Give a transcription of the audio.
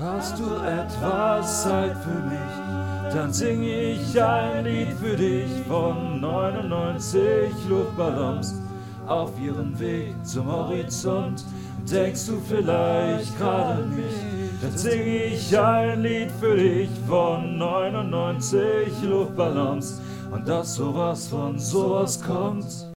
Hast du etwas Zeit für mich? Dann sing ich ein Lied für dich von 99 Luftballons auf ihrem Weg zum Horizont. Denkst du vielleicht gerade an mich? Dann sing ich ein Lied für dich von 99 Luftballons und dass sowas von sowas kommt.